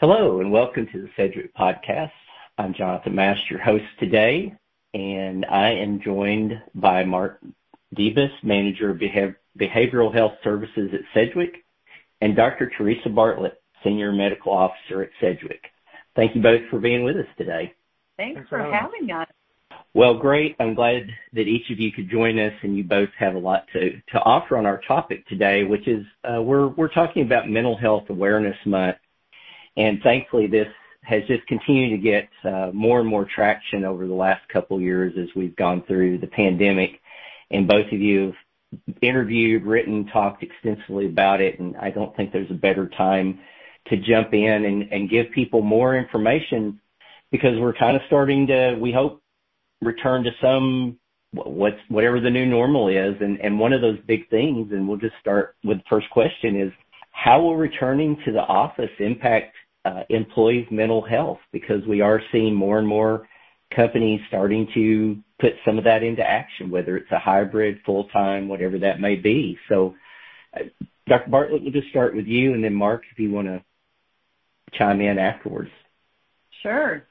Hello, and welcome to the Sedgwick Podcast. I'm Jonathan Mast, your host today, and I am joined by Mark Debus, Manager of Behavioral Health Services at Sedgwick, and Dr. Teresa Bartlett, Senior Medical Officer at Sedgwick. Thank you both for being with us today. Thanks for having us. Well, great. I'm glad that each of you could join us, and you both have a lot to, to offer on our topic today, which is uh, we're we're talking about Mental Health Awareness Month and thankfully, this has just continued to get uh, more and more traction over the last couple of years as we've gone through the pandemic. And both of you have interviewed, written, talked extensively about it, and I don't think there's a better time to jump in and, give people more information because we're kind of starting to, we hope, return to some whatever the new normal is. One of those big things, and we'll just start with the first question is how will returning to the office impact uh, employees' mental health? Because we are seeing more and more companies starting to put some of that into action, whether it's a hybrid, full-time, whatever that may be. So, uh, Dr. Bartlett, we'll just start with you, and then Mark, if you want to chime in afterwards. Sure.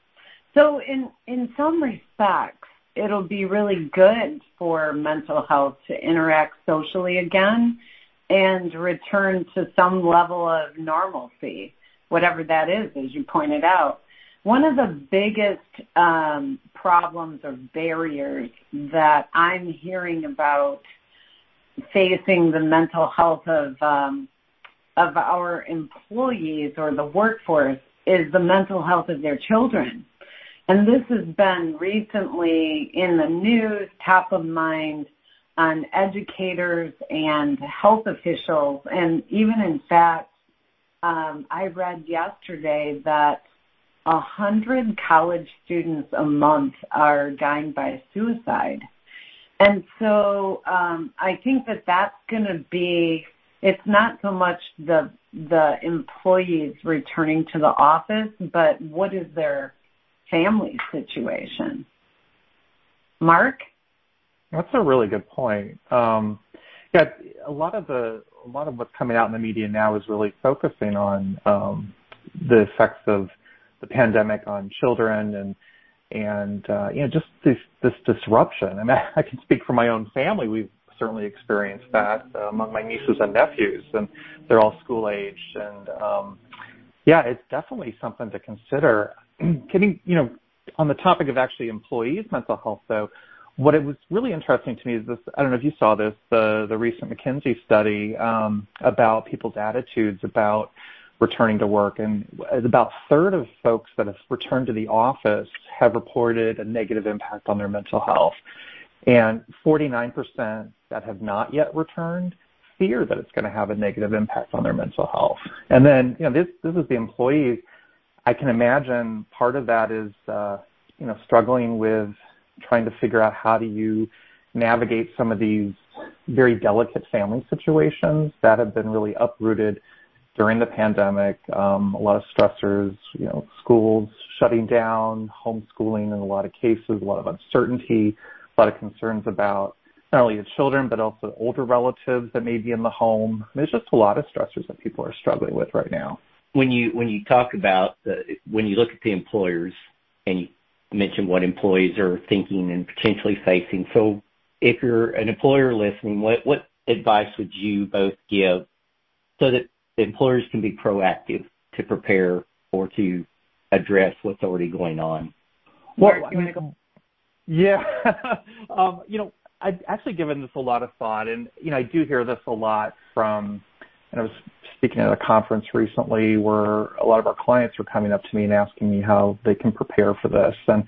So in, in some respects, it'll be really good for mental health to interact socially again and return to some level of normalcy whatever that is, as you pointed out. One of the biggest um, problems or barriers that I'm hearing about facing the mental health of um, of our employees or the workforce is the mental health of their children. And this has been recently in the news, top of mind on educators and health officials, and even in fact um, I read yesterday that a hundred college students a month are dying by suicide. And so um, I think that that's going to be. It's not so much the the employees returning to the office, but what is their family situation? Mark, that's a really good point. Um, yeah, a lot of the a lot of what's coming out in the media now is really focusing on um, the effects of the pandemic on children and and uh, you know just this disruption. I mean, I can speak for my own family. We've certainly experienced that uh, among my nieces and nephews, and they're all school aged. And um, yeah, it's definitely something to consider. Getting you know on the topic of actually employees' mental health, though what it was really interesting to me is this I don't know if you saw this, the the recent McKinsey study um, about people's attitudes about returning to work and about a third of folks that have returned to the office have reported a negative impact on their mental health. And 49% that have not yet returned fear that it's going to have a negative impact on their mental health. And then, you know, this this is the employees. I can imagine part of that is uh, you know, struggling with trying to figure out how do you navigate some of these very delicate family situations that have been really uprooted during the pandemic. Um, a lot of stressors, you know, schools shutting down, homeschooling in a lot of cases, a lot of uncertainty, a lot of concerns about not only the children but also older relatives that may be in the home. There's just a lot of stressors that people are struggling with right now. When you when you talk about the when you look at the employers and you mention what employees are thinking and potentially facing. So if you're an employer listening, what, what advice would you both give so that employers can be proactive to prepare or to address what's already going on? Well, I mean, yeah, um, you know, I've actually given this a lot of thought, and you know, I do hear this a lot from. And I was speaking at a conference recently where a lot of our clients were coming up to me and asking me how they can prepare for this. And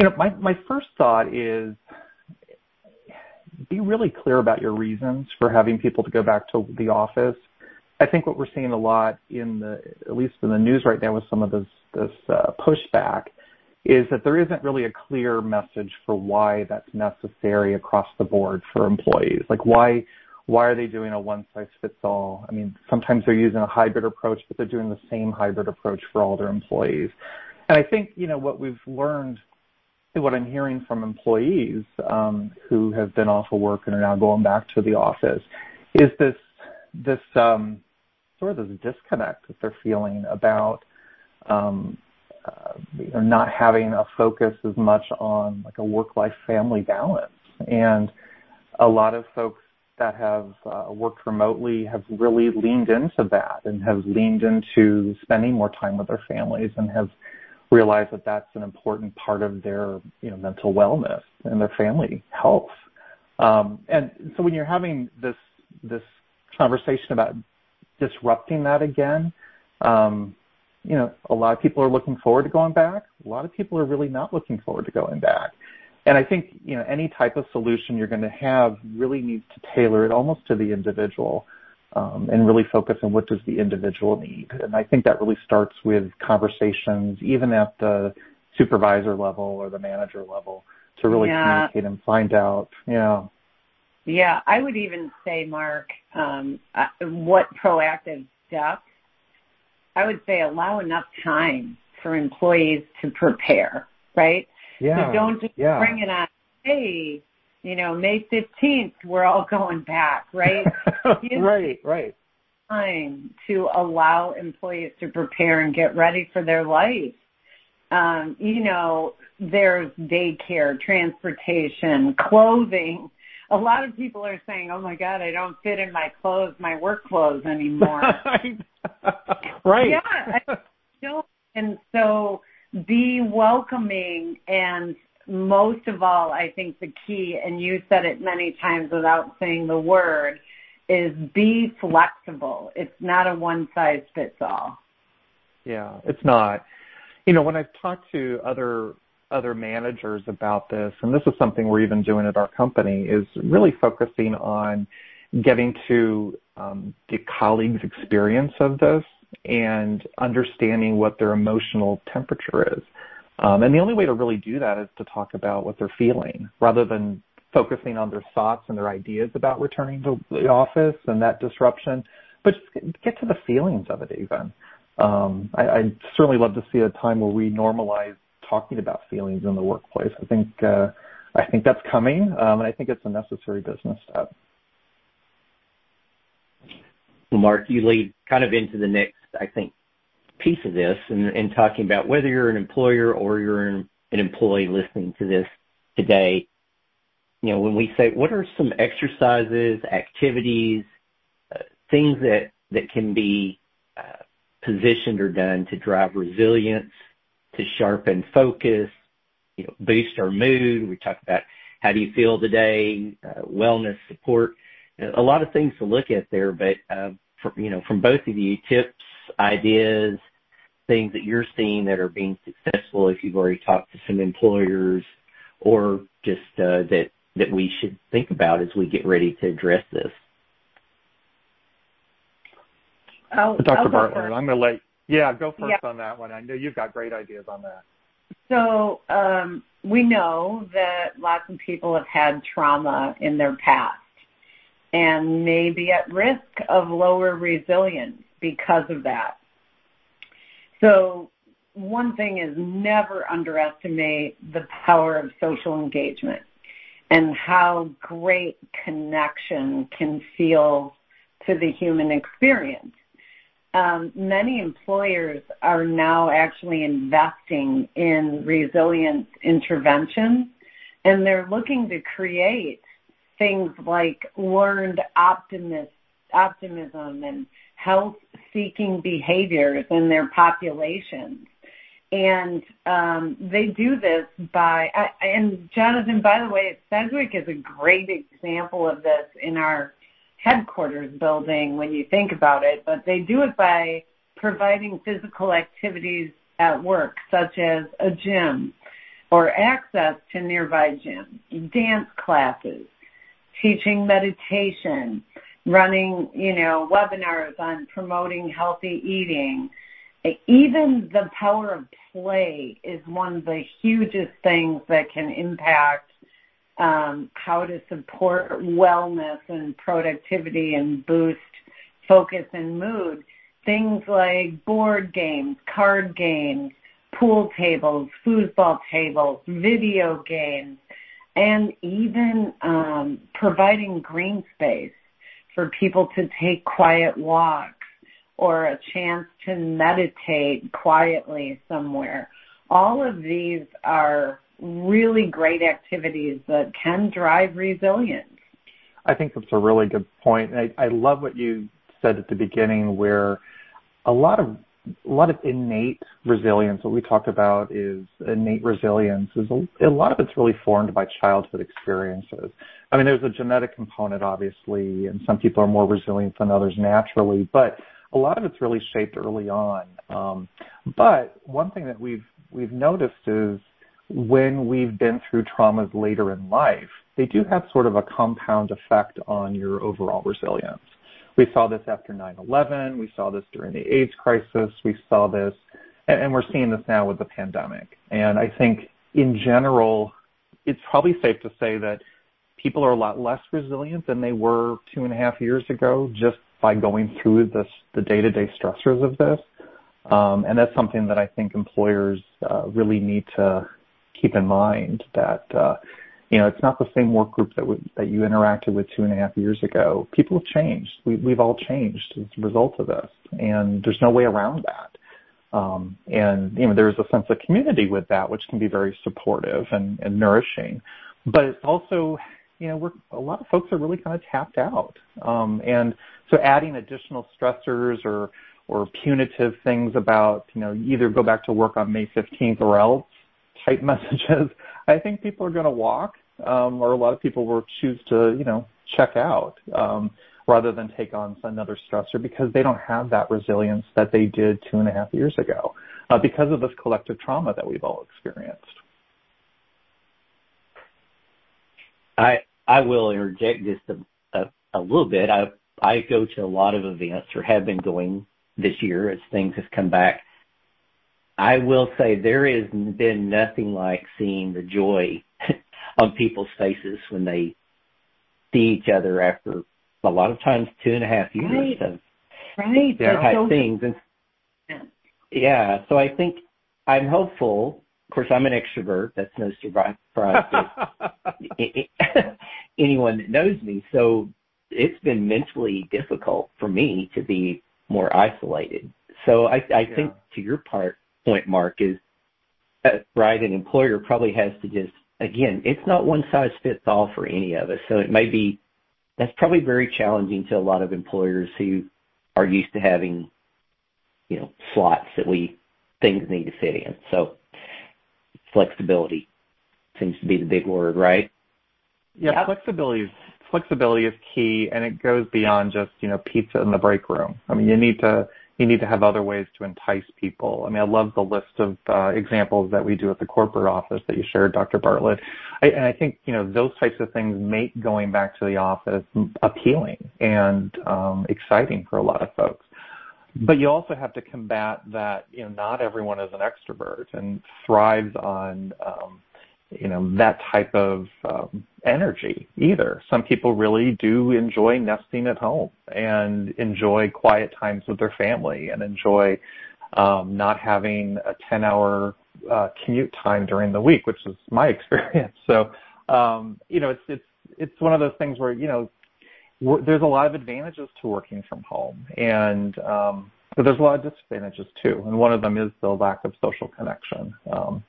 you know, my my first thought is be really clear about your reasons for having people to go back to the office. I think what we're seeing a lot in the, at least in the news right now with some of this, this uh, pushback is that there isn't really a clear message for why that's necessary across the board for employees. Like why, why are they doing a one size fits all? I mean, sometimes they're using a hybrid approach, but they're doing the same hybrid approach for all their employees. And I think, you know, what we've learned, and what I'm hearing from employees um, who have been off of work and are now going back to the office is this, this, um, sort of this disconnect that they're feeling about um, uh, not having a focus as much on like a work-life family balance. And a lot of folks that have uh, worked remotely have really leaned into that and have leaned into spending more time with their families and have realized that that's an important part of their you know mental wellness and their family health. Um, and so when you're having this this conversation about disrupting that again, um, you know, a lot of people are looking forward to going back. A lot of people are really not looking forward to going back. And I think, you know, any type of solution you're going to have really needs to tailor it almost to the individual um, and really focus on what does the individual need. And I think that really starts with conversations, even at the supervisor level or the manager level, to really communicate and find out. Yeah. Yeah, I would even say, Mark, um, uh, what proactive steps I would say allow enough time for employees to prepare, right? Yeah. So don't just yeah. bring it on, hey, you know, May 15th, we're all going back, right? right, right. Time to allow employees to prepare and get ready for their life. Um, you know, there's daycare, transportation, clothing. A lot of people are saying, "Oh my God, I don't fit in my clothes, my work clothes anymore." right. Yeah. I don't. And so be welcoming and most of all, I think the key, and you said it many times without saying the word, is be flexible. It's not a one size fits all. Yeah, it's not. You know, when I've talked to other other managers about this, and this is something we're even doing at our company, is really focusing on getting to um, the colleagues' experience of this and understanding what their emotional temperature is. Um, and the only way to really do that is to talk about what they're feeling rather than focusing on their thoughts and their ideas about returning to the office and that disruption, but just get to the feelings of it even. Um, I, I'd certainly love to see a time where we normalize talking about feelings in the workplace. I think uh, I think that's coming, um, and I think it's a necessary business step. Mark, you lead kind of into the next, I think, piece of this and, and talking about whether you're an employer or you're an, employee listening to this today. You know, when we say what are some exercises, activities, uh, things that can be uh, positioned or done to drive resilience, to sharpen focus, you know, boost our mood. We talk about how do you feel today, uh, wellness support, a lot of things to look at there. But from, you know, from both of you, tips, ideas, things that you're seeing that are being successful. If you've already talked to some employers, or just uh, that that we should think about as we get ready to address this. I'll, Dr. I'll Bartlett, I'm going to let yeah go first on that one. I know you've got great ideas on that. So um, we know that lots of people have had trauma in their past and may be at risk of lower resilience because of that. So one thing is never underestimate the power of social engagement and how great connection can feel to the human experience. Um, many employers are now actually investing in resilience interventions and they're looking to create things like learned optimism and health seeking behaviors in their populations. And um, they do this by, and Jonathan, by the way, Sedgwick is a great example of this in our headquarters building when you think about it, but they do it by providing physical activities at work, such as a gym or access to nearby gyms, dance classes, teaching meditation, running, you know, webinars on promoting healthy eating. Even the power of play is one of the hugest things that can impact um, how to support wellness and productivity and boost focus and mood. Things like board games, card games, pool tables, foosball tables, video games, and even um, providing green space for people to take quiet walks or a chance to meditate quietly somewhere. All of these are really great activities that can drive resilience. I think that's a really good point. I, I love what you said at the beginning where a lot of a lot of innate resilience, what we talked about is innate resilience, is a, a lot of it's really formed by childhood experiences. I mean, there's a genetic component, obviously, and some people are more resilient than others naturally, but a lot of it's really shaped early on. Um, but one thing that we've we've noticed is when we've been through traumas later in life, they do have sort of a compound effect on your overall resilience. We saw this after 9/11. We saw this during the AIDS crisis. We saw this, and, we're seeing this now with the pandemic. And I think, in general, it's probably safe to say that people are a lot less resilient than they were two and a half years ago, just by going through the day-to-day stressors of this. Um, and that's something that I think employers uh, really need to keep in mind that uh, it's not the same work group that you interacted with two and a half years ago. People have changed. We, we've all changed as a result of this, and there's no way around that. Um, and you know there's a sense of community with that, which can be very supportive and, nourishing. But it's also you know, a lot of folks are really kind of tapped out. Um, and so adding additional stressors or or punitive things about, you know, either go back to work on May 15th or else type messages, I think people are going to walk, or a lot of people will choose to, you know, check out um, rather than take on another stressor because they don't have that resilience that they did two and a half years ago uh, because of this collective trauma that we've all experienced. I I will interject just a, little bit. I I go to a lot of events or have been going this year as things have come back. I will say there has been nothing like seeing the joy on people's faces when they see each other after a lot of times two and a half years right. of right. Yeah. type so things. And yeah, so I think I'm hopeful of course, I'm an extrovert. That's no surprise to anyone that knows me. So it's been mentally difficult for me to be more isolated. So I, I yeah. think to your part point, Mark, is uh, right. An employer probably has to just again, it's not one size fits all for any of us. So it may be that's probably very challenging to a lot of employers who are used to having, you know, slots that we things need to fit in. So flexibility seems to be the big word, right? Yeah, yep. flexibility is flexibility is key, and it goes beyond just you know pizza in the break room. I mean, you need to you need to have other ways to entice people. I mean, I love the list of uh, examples that we do at the corporate office that you shared, Dr. Bartlett. I, and I think you know those types of things make going back to the office appealing and um, exciting for a lot of folks. But you also have to combat that, you know, not everyone is an extrovert and thrives on, um, you know, that type of um, energy either. Some people really do enjoy nesting at home and enjoy quiet times with their family and enjoy um, not having a 10 hour uh, commute time during the week, which is my experience. So, um, you know, it's, it's, it's one of those things where, you know, there's a lot of advantages to working from home, and um, but there's a lot of disadvantages too. And one of them is the lack of social connection. Um,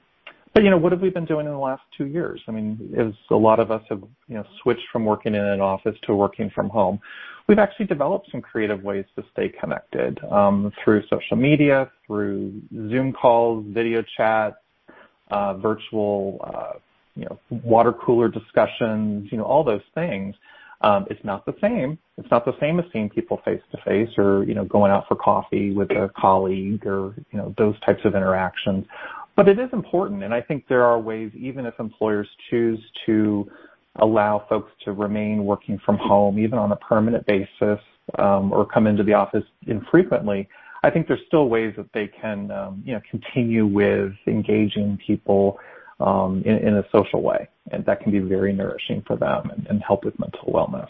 what have we been doing in the last two years? I mean, as a lot of us have you know switched from working in an office to working from home, we've actually developed some creative ways to stay connected um, through social media, through Zoom calls, video chats, uh, virtual, uh, you know, water cooler discussions, you know, all those things. Um, it's not the same. It's not the same as seeing people face to face or, you know, going out for coffee with a colleague or, you know, those types of interactions. But it is important. And I think there are ways, even if employers choose to allow folks to remain working from home, even on a permanent basis, um, or come into the office infrequently, I think there's still ways that they can, um, you know, continue with engaging people um, in, a social way, and that can be very nourishing for them and, help with mental wellness.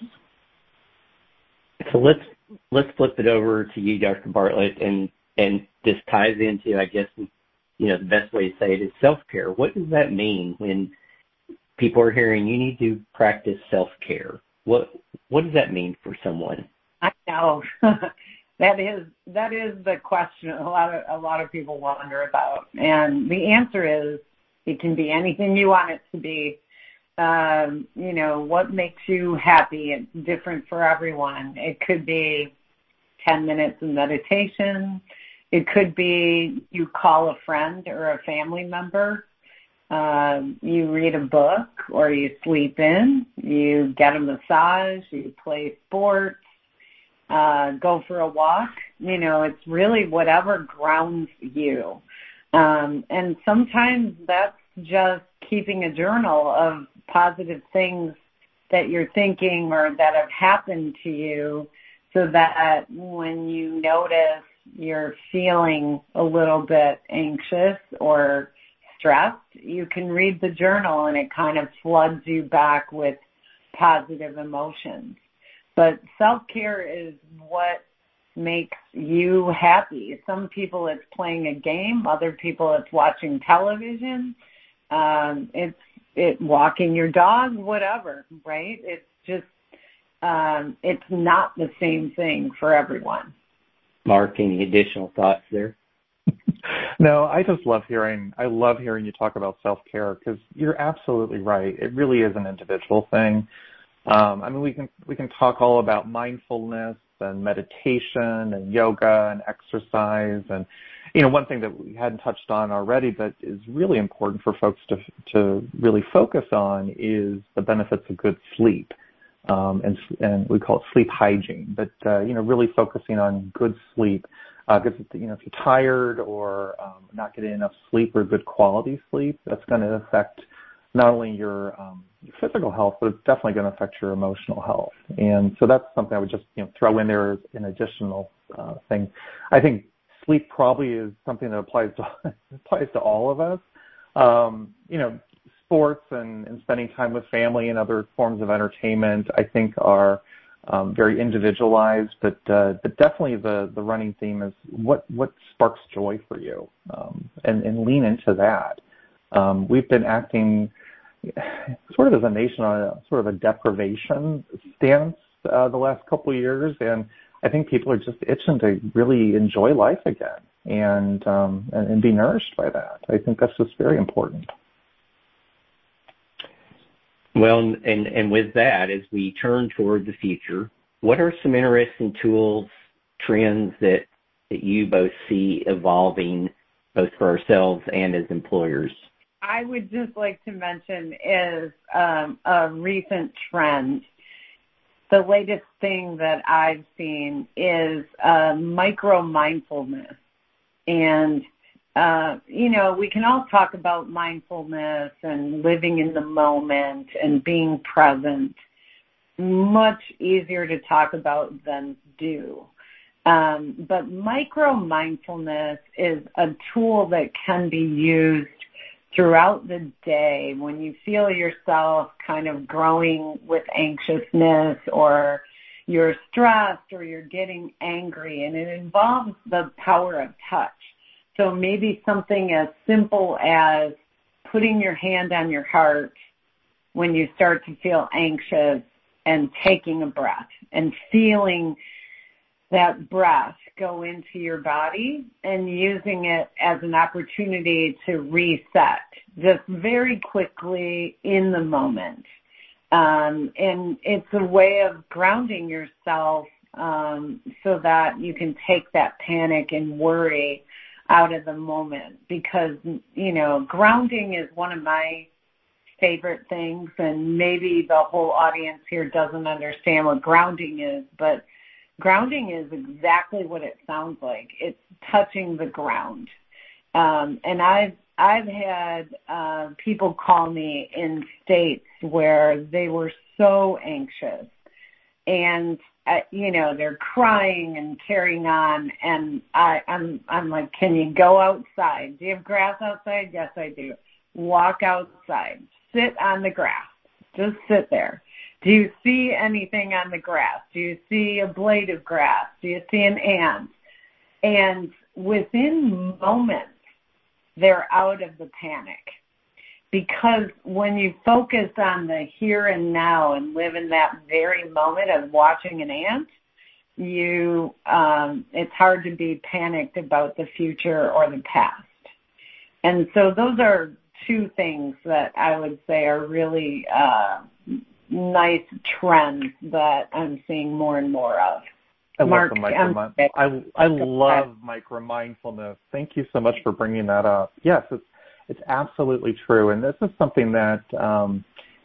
So let's let's flip it over to you, Dr. Bartlett, and and this ties into, I guess, the best way to say it is self care. What does that mean when people are hearing you need to practice self care? What what does that mean for someone? I know. that is that is the question a lot of a lot of people wonder about, and the answer is it can be anything you want it to be. Um, you know, what makes you happy? It's different for everyone. It could be 10 minutes of meditation. It could be you call a friend or a family member. Um, you read a book or you sleep in. You get a massage. You play sports. Uh, go for a walk. You know, it's really whatever grounds you. Um, and sometimes that's just keeping a journal of positive things that you're thinking or that have happened to you so that when you notice you're feeling a little bit anxious or stressed, you can read the journal and it kind of floods you back with positive emotions. But self-care is what makes you happy. Some people it's playing a game, other people it's watching television, um, it's it walking your dog, whatever, right? It's just um, it's not the same thing for everyone. Mark, any additional thoughts there? no, I just love hearing. I love hearing you talk about self care because you're absolutely right. It really is an individual thing. Um, I mean, we can we can talk all about mindfulness and meditation and yoga and exercise and you know one thing that we hadn't touched on already but is really important for folks to to really focus on is the benefits of good sleep and and we call it sleep hygiene but uh, you know really focusing on good sleep because uh, you know if you're tired or um, not getting enough sleep or good quality sleep that's going to affect not only your um, your physical health, but it's definitely going to affect your emotional health. And so that's something I would just you know throw in there as an additional uh, thing. I think sleep probably is something that applies to applies to all of us. Sports and, and spending time with family and other forms of entertainment, I think are um, very individualized, but uh, but definitely the the running theme is what what sparks joy for you, um, and and lean into that. Um, we've been acting sort of as a nation on a sort of a deprivation stance uh, the last couple of years, and I think people are just itching to really enjoy life again and um, and, and be nourished by that. I think that's just very important. Well, and and with that, as we turn toward the future, what are some interesting tools, trends that you both see evolving, both for ourselves and as employers? I would just like to mention is um, a recent trend. The latest thing that I've seen is uh, micro mindfulness. And, we can all talk about mindfulness and living in the moment and being present. Much easier to talk about than do. Um, but micro mindfulness is a tool that can be used throughout the day when you feel yourself kind of growing with anxiousness or you're stressed or you're getting angry and it involves the power of touch. So maybe something as simple as putting your hand on your heart when you start to feel anxious and taking a breath and feeling that breath go into your body and using it as an opportunity to reset just very quickly in the moment. Um, and it's a way of grounding yourself um, so that you can take that panic and worry out of the moment because, you know, grounding is one of my favorite things and maybe the whole audience here doesn't understand what grounding is, but grounding is exactly what it sounds like. It's touching the ground. Um, and I've I've had uh, people call me in states where they were so anxious, and Uh, you know they're crying and carrying on, and I, I'm I'm like, can you go outside? Do you have grass outside? Yes, I do. Walk outside. Sit on the grass. Just sit there. Do you see anything on the grass? Do you see a blade of grass? Do you see an ant? And within moments, they're out of the panic. Because when you focus on the here and now and live in that very moment of watching an ant, you um, it's hard to be panicked about the future or the past. And so those are two things that I would say are really uh, nice trends that I'm seeing more and more of. I Mark, love the micro. I I love micro mindfulness. Thank you so much for bringing that up. Yes, it's it's absolutely true, and this is something that um,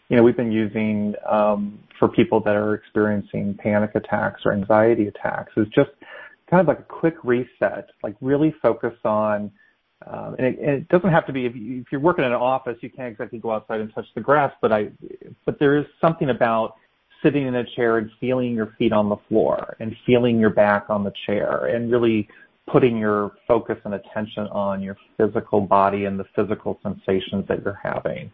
you know we've been using um, for people that are experiencing panic attacks or anxiety attacks. Is just kind of like a quick reset, like really focus on um, and, it, doesn't have to be if you're working in an office, you can't exactly go outside and touch the grass. But I, but there is something about sitting in a chair and feeling your feet on the floor and feeling your back on the chair and really putting your focus and attention on your physical body and the physical sensations that you're having.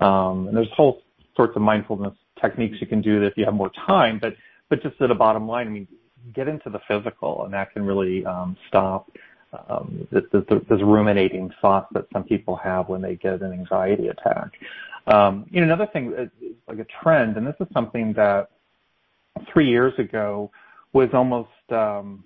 Um, and there's whole sorts of mindfulness techniques you can do if you have more time. But but just at the bottom line, I mean, get into the physical, and that can really um, stop um, this, this, this ruminating thoughts that some people have when they get an anxiety attack. Um, you know, another thing, uh, like a trend, and this is something that three years ago was almost um,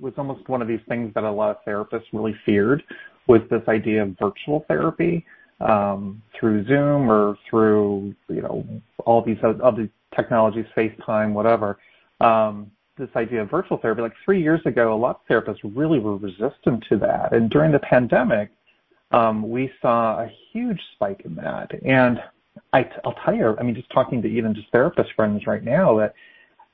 was almost one of these things that a lot of therapists really feared was this idea of virtual therapy um, through Zoom or through you know all these other technologies, FaceTime, whatever. Um, this idea of virtual therapy, like three years ago, a lot of therapists really were resistant to that. And during the pandemic, um, we saw a huge spike in that. And I, will tell you, I mean, just talking to even just therapist friends right now, that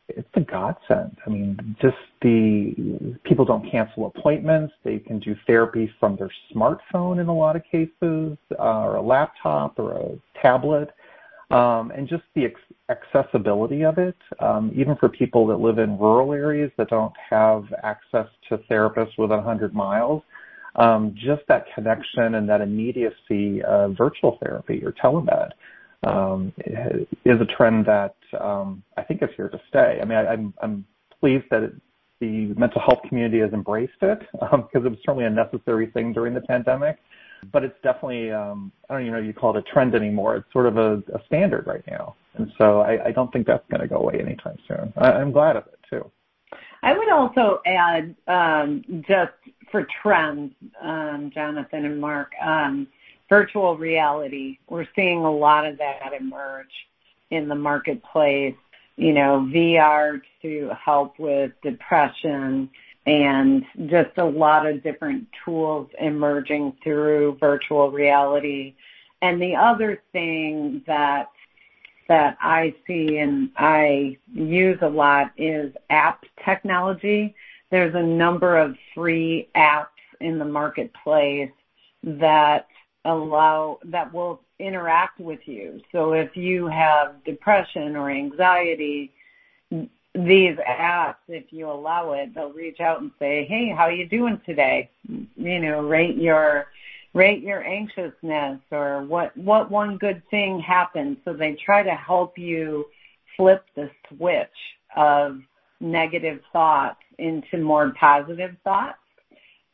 it's a godsend. I mean, just the people don't cancel appointments. They can do therapy from their smartphone in a lot of cases, uh, or a laptop or a tablet. Um, and just the ex- accessibility of it, um, even for people that live in rural areas that don't have access to therapists within 100 miles, um, just that connection and that immediacy of virtual therapy or telemed is a trend that um, I think is here to stay. I mean, I'm, pleased that the mental health community has embraced it because um, it was certainly a necessary thing during the pandemic but it's definitely um, I don't even know if you call it a trend anymore. It's sort of a, standard right now, and so I, don't think that's going to go away anytime soon. I'm glad of it too. I would also add um, just for trends, um, Jonathan and Mark, um, virtual reality. We're seeing a lot of that emerge in the marketplace. You know, VR to help with depression and just a lot of different tools emerging through virtual reality. And the other thing that that I see and I use a lot is app technology. There's a number of free apps in the marketplace that that will interact with you. So if you have depression or anxiety, these apps, if you allow it, they'll reach out and say, "Hey, how you doing today?" You know, rate your rate your anxiousness or what what one good thing happened. So they try to help you flip the switch of negative thoughts into more positive thoughts.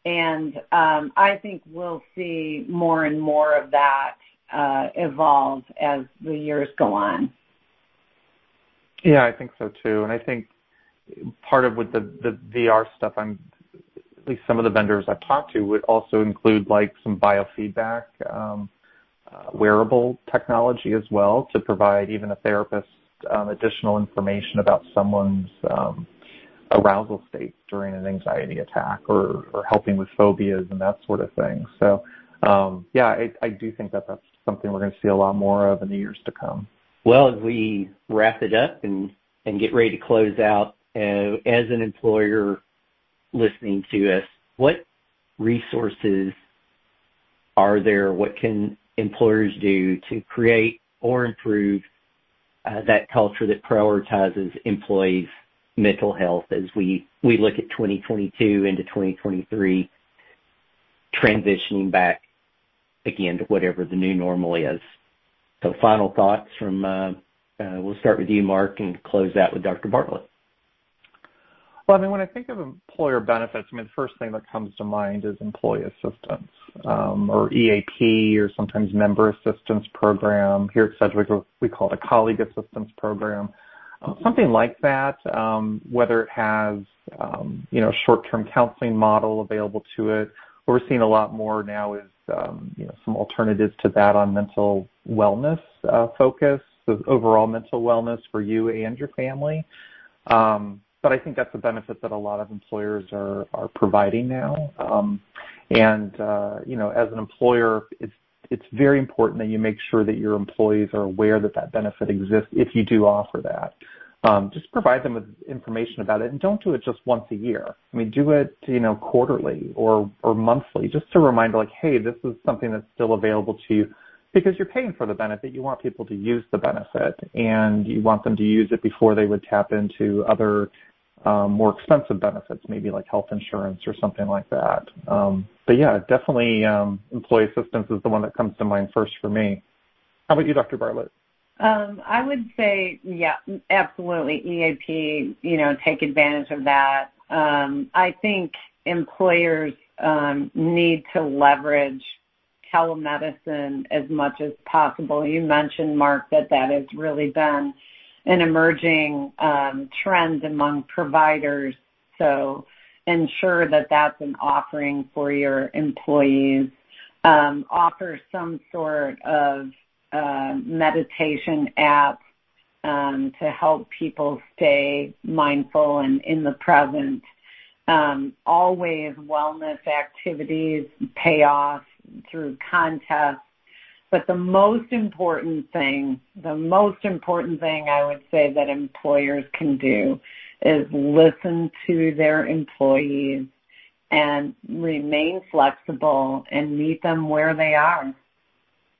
And um, I think we'll see more and more of that uh, evolve as the years go on. Yeah, I think so too. And I think part of with the, VR stuff, at least some of the vendors I've talked to would also include some biofeedback, um, uh, wearable technology as well to provide even a therapist um, additional information about someone's arousal state during an anxiety attack or, or helping with phobias and that sort of thing. So, um, yeah, I, I do think that that's something we're going to see a lot more of in the years to come. Well, as we wrap it up and get ready to close out, uh, as an employer listening to us, what resources are there? What can employers do to create or improve uh, that culture that prioritizes employees' mental health as we look at 2022 into 2023, transitioning back again to whatever the new normal is? So final thoughts from, uh, uh, we'll start with you, Mark, and close out with Dr. Bartlett. Well, I mean, when I think of employer benefits, I mean, the first thing that comes to mind is employee assistance, um, or EAP, or sometimes member assistance program. Here at Sedgwick, we call it a colleague assistance program. Something like that, um, whether it has um, you know short-term counseling model available to it. What we're seeing a lot more now is um, you know some alternatives to that on mental wellness uh, focus, so overall mental wellness for you and your family. But I think that's a benefit that a lot of employers are are providing now. And uh, you know, as an employer, it's it's very important that you make sure that your employees are aware that that benefit exists if you do offer that. Um, just provide them with information about it and don't do it just once a year. I mean, do it, you know, quarterly or, or monthly, just to remind like, hey, this is something that's still available to you because you're paying for the benefit. You want people to use the benefit and you want them to use it before they would tap into other more expensive benefits, maybe like health insurance or something like that. Um, but yeah, definitely um, employee assistance is the one that comes to mind first for me. How about you, Dr. Bartlett? Um, I would say, yeah, absolutely. EAP, you know, take advantage of that. Um, I think employers um, need to leverage telemedicine as much as possible. You mentioned, Mark, that that has really been an emerging um, trend among providers. So ensure that that's an offering for your employees. Um, offer some sort of uh, meditation app um, to help people stay mindful and in the present. Always wellness activities pay off through contests. But the most important thing, the most important thing I would say that employers can do is listen to their employees and remain flexible and meet them where they are.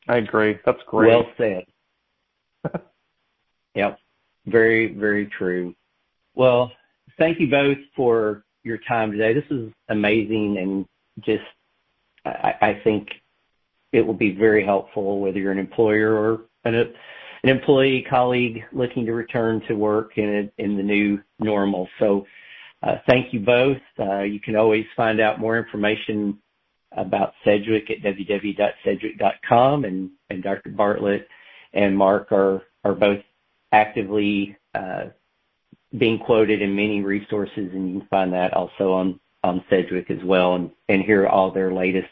I agree. That's great. Well said. yep. Very, very true. Well, thank you both for your time today. This is amazing and just, I, I think it will be very helpful whether you're an employer or an, employee, colleague looking to return to work in, the new normal. So, uh, thank you both. Uh, you can always find out more information about Sedgwick at www.sedgwick.com, and, Dr. Bartlett and Mark are, both actively uh, being quoted in many resources, and you can find that also on, Sedgwick as well, and, and hear all their latest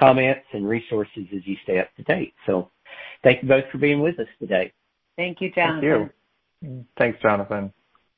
comments and resources as you stay up to date. So thank you both for being with us today. Thank you, Jonathan. Thank you. Thanks, Jonathan.